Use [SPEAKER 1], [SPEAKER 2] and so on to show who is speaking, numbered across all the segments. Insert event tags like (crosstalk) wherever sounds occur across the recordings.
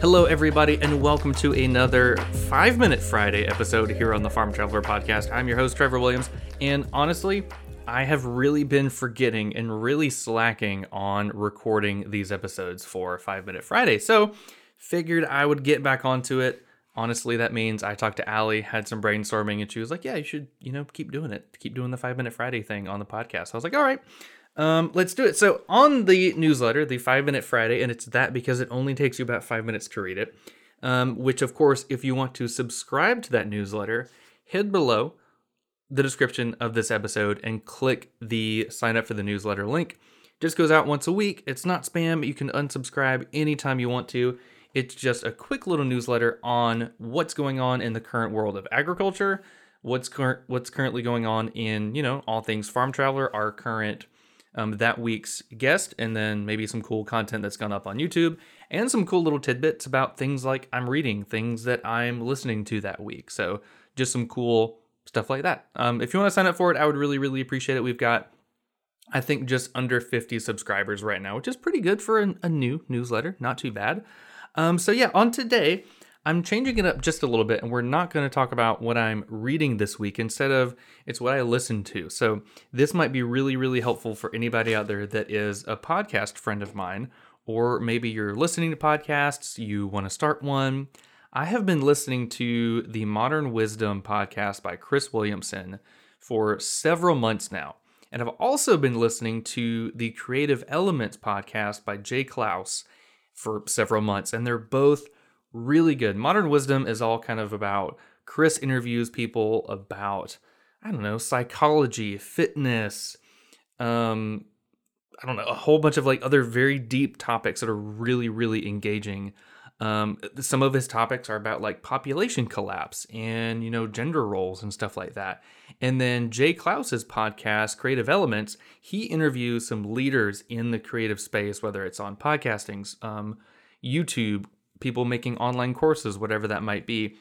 [SPEAKER 1] Hello, everybody, and welcome to another Five Minute Friday episode here on the Farm Traveler Podcast. I'm your host, Trevor Williams, and honestly, I have really been forgetting and really slacking on recording these episodes for Five Minute Friday. So, figured I would get back onto it. Honestly, that means I talked to Allie, had some brainstorming, and she was like, "Yeah, you should, you know, keep doing it. Keep doing the Five Minute Friday thing on the podcast." I was like, "All right." Um, let's do it. So on the newsletter, the Five Minute Friday, and it's that because it only takes you about five minutes to read it. Um, which, of course, if you want to subscribe to that newsletter, head below the description of this episode and click the sign up for the newsletter link. Just goes out once a week. It's not spam. You can unsubscribe anytime you want to. It's just a quick little newsletter on what's going on in the current world of agriculture, what's current what's currently going on in, you know, all things farm traveler, our current um, that week's guest, and then maybe some cool content that's gone up on YouTube, and some cool little tidbits about things like I'm reading, things that I'm listening to that week. So just some cool stuff like that. Um, if you want to sign up for it, I would really, really appreciate it. We've got, I think, just under 50 subscribers right now, which is pretty good for a, a new newsletter. Not too bad. Um, so yeah, on today, I'm changing it up just a little bit, and we're not going to talk about what I'm reading this week. Instead of it's what I listen to. So this might be really, really helpful for anybody out there that is a podcast friend of mine, or maybe you're listening to podcasts, you want to start one. I have been listening to the Modern Wisdom podcast by Chris Williamson for several months now. And I've also been listening to the Creative Elements podcast by Jay Clouse for several months. And they're both really good. Modern Wisdom is all kind of about Chris interviews people about I don't know psychology, fitness, um, I don't know a whole bunch of like other very deep topics that are really really engaging. Um, some of his topics are about like population collapse and you know gender roles and stuff like that. And then Jay Clouse's podcast, Creative Elements, he interviews some leaders in the creative space, whether it's on podcasting, um, YouTube, people making online courses, whatever that might be.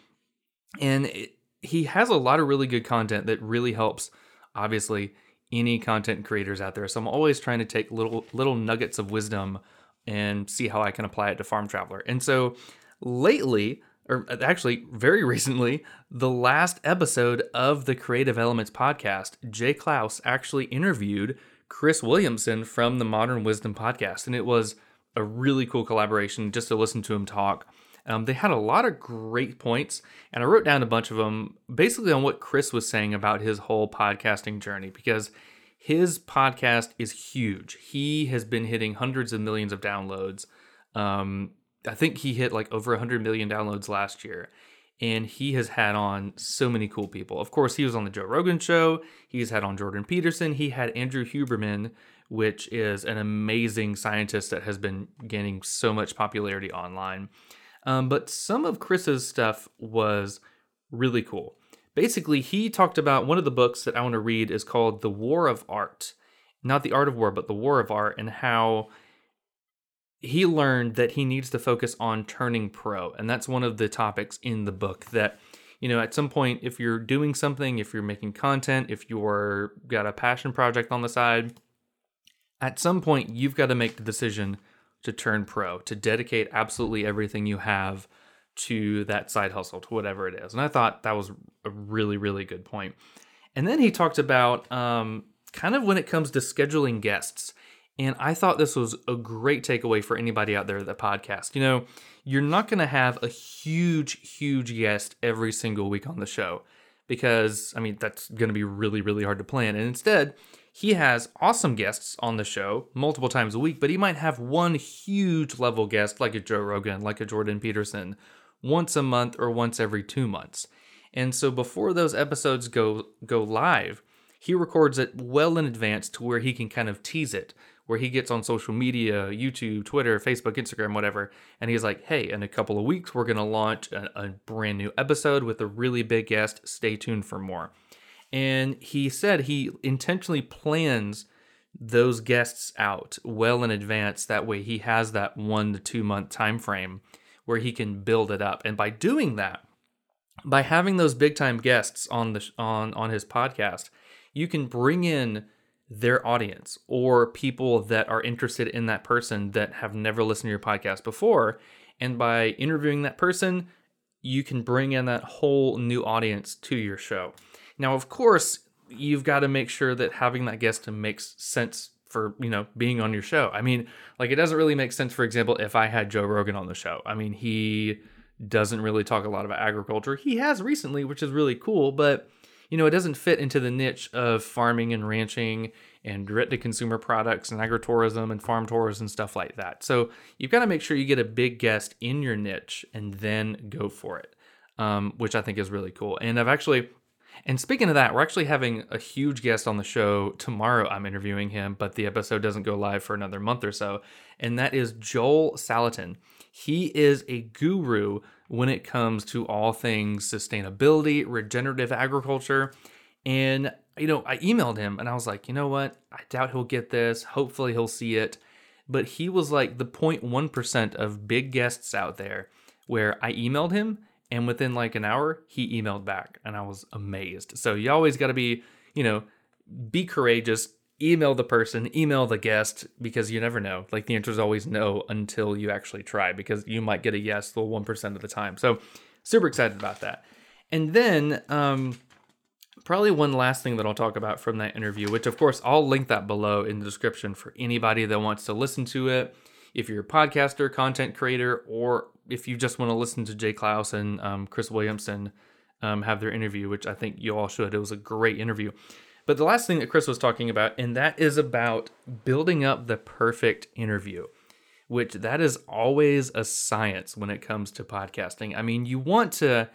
[SPEAKER 1] And it, he has a lot of really good content that really helps, obviously, any content creators out there. So I'm always trying to take little little nuggets of wisdom and see how I can apply it to Farm Traveler. And so lately, or actually very (laughs) recently, the last episode of the Creative Elements podcast, Jay Clouse actually interviewed Chris Williamson from the Modern Wisdom podcast. And it was a really cool collaboration just to listen to him talk. Um, they had a lot of great points, and I wrote down a bunch of them basically on what Chris was saying about his whole podcasting journey because his podcast is huge. He has been hitting hundreds of millions of downloads. Um, I think he hit like over 100 million downloads last year. And he has had on so many cool people. Of course, he was on the Joe Rogan show. He's had on Jordan Peterson. He had Andrew Huberman, which is an amazing scientist that has been gaining so much popularity online. Um, but some of Chris's stuff was really cool. Basically, he talked about one of the books that I want to read is called The War of Art. Not the art of war, but the war of art, and how he learned that he needs to focus on turning pro. And that's one of the topics in the book that, you know, at some point, if you're doing something, if you're making content, if you're got a passion project on the side, at some point, you've got to make the decision to turn pro, to dedicate absolutely everything you have to that side hustle, to whatever it is. And I thought that was a really, really good point. And then he talked about um, kind of when it comes to scheduling guests. And I thought this was a great takeaway for anybody out there that podcast. You know, you're not going to have a huge, huge guest every single week on the show because, I mean, that's going to be really, really hard to plan. And instead, he has awesome guests on the show multiple times a week, but he might have one huge level guest like a Joe Rogan, like a Jordan Peterson, once a month or once every two months. And so before those episodes go go live, he records it well in advance to where he can kind of tease it, where he gets on social media, YouTube, Twitter, Facebook, Instagram, whatever, and he's like, hey, in a couple of weeks, we're going to launch a, a, brand new episode with a really big guest. Stay tuned for more. And he said he intentionally plans those guests out well in advance. That way, he has that one to two month time frame where he can build it up. And by doing that, by having those big time guests on the on on his podcast, you can bring in their audience or people that are interested in that person that have never listened to your podcast before. And by interviewing that person, you can bring in that whole new audience to your show. Now, of course, you've got to make sure that having that guest makes sense for, you know, being on your show. I mean, like it doesn't really make sense, for example, if I had Joe Rogan on the show. I mean, he doesn't really talk a lot about agriculture. He has recently, which is really cool, but you know, it doesn't fit into the niche of farming and ranching and direct to consumer products and agritourism and farm tours and stuff like that. So you've got to make sure you get a big guest in your niche and then go for it, um, which I think is really cool. And I've actually, and speaking of that, we're actually having a huge guest on the show tomorrow. I'm interviewing him, but the episode doesn't go live for another month or so. And that is Joel Salatin. He is a guru when it comes to all things sustainability, regenerative agriculture. And, you know, I emailed him and I was like, you know what? I doubt he'll get this. Hopefully he'll see it. But he was like the 0.1% of big guests out there where I emailed him and within like an hour, he emailed back and I was amazed. So you always got to be, you know, be courageous, email the person, email the guest because you never know. Like the answer is always no until you actually try because you might get a yes the 1% of the time. So super excited about that. And then um probably one last thing that I'll talk about from that interview, which of course I'll link that below in the description for anybody that wants to listen to it. If you're a podcaster, content creator, or if you just want to listen to Jay Clouse and um, Chris Williamson um, have their interview, which I think you all should. It was a great interview. But the last thing that Chris was talking about, and that is about building up the perfect interview, which that is always a science when it comes to podcasting. I mean, you want to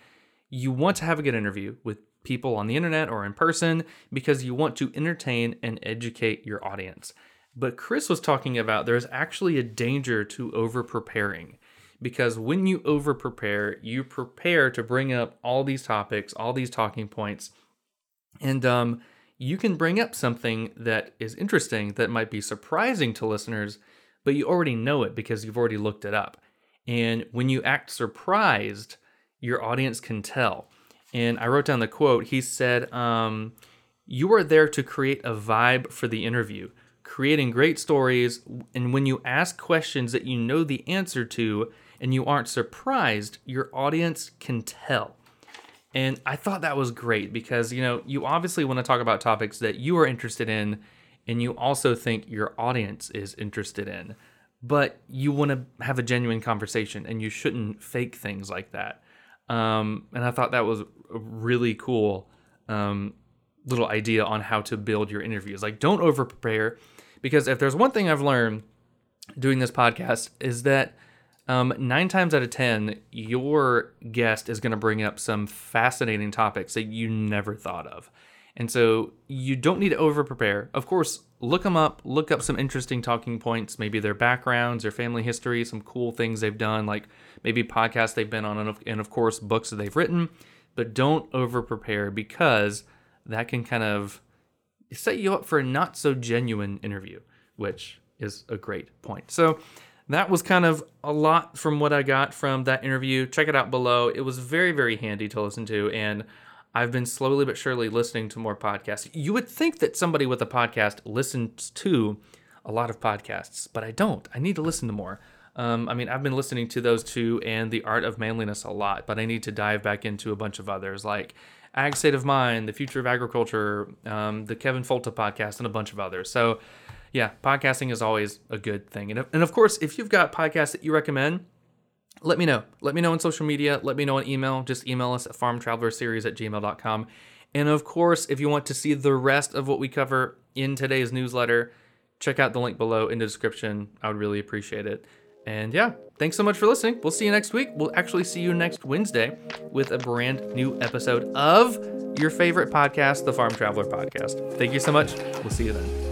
[SPEAKER 1] you want to have a good interview with people on the internet or in person because you want to entertain and educate your audience. But Chris was talking about there's actually a danger to over preparing because when you over prepare, you prepare to bring up all these topics, all these talking points, and um, you can bring up something that is interesting that might be surprising to listeners, but you already know it because you've already looked it up. And when you act surprised, your audience can tell. And I wrote down the quote. He said, um, You are there to create a vibe for the interview, creating great stories. And when you ask questions that you know the answer to and you aren't surprised, your audience can tell. And I thought that was great because, you know, you obviously want to talk about topics that you are interested in and you also think your audience is interested in. But you want to have a genuine conversation and you shouldn't fake things like that. Um, and I thought that was a really cool um, little idea on how to build your interviews. Like, don't over prepare because if there's one thing I've learned doing this podcast is that um, nine times out of 10, your guest is going to bring up some fascinating topics that you never thought of. And so you don't need to over prepare. Of course, look them up, look up some interesting talking points, maybe their backgrounds, their family history, some cool things they've done, like maybe podcasts they've been on, and of, course, books that they've written. But don't over prepare because that can kind of set you up for a not so genuine interview, which is a great point. So that was kind of a lot from what I got from that interview. Check it out below. It was very, very handy to listen to. And I've been slowly but surely listening to more podcasts. You would think that somebody with a podcast listens to a lot of podcasts, but I don't. I need to listen to more. Um, I mean, I've been listening to those two and The Art of Manliness a lot, but I need to dive back into a bunch of others like Ag State of Mind, The Future of Agriculture, um, the Kevin Folta podcast, and a bunch of others. So, yeah, podcasting is always a good thing. And, and of course, if you've got podcasts that you recommend, let me know. Let me know on social media. Let me know on email. Just email us at farmtravelerseries at gmail.com. And of course, if you want to see the rest of what we cover in today's newsletter, check out the link below in the description. I would really appreciate it. And yeah, thanks so much for listening. We'll see you next week. We'll actually see you next Wednesday with a brand new episode of your favorite podcast, the Farm Traveler Podcast. Thank you so much. We'll see you then.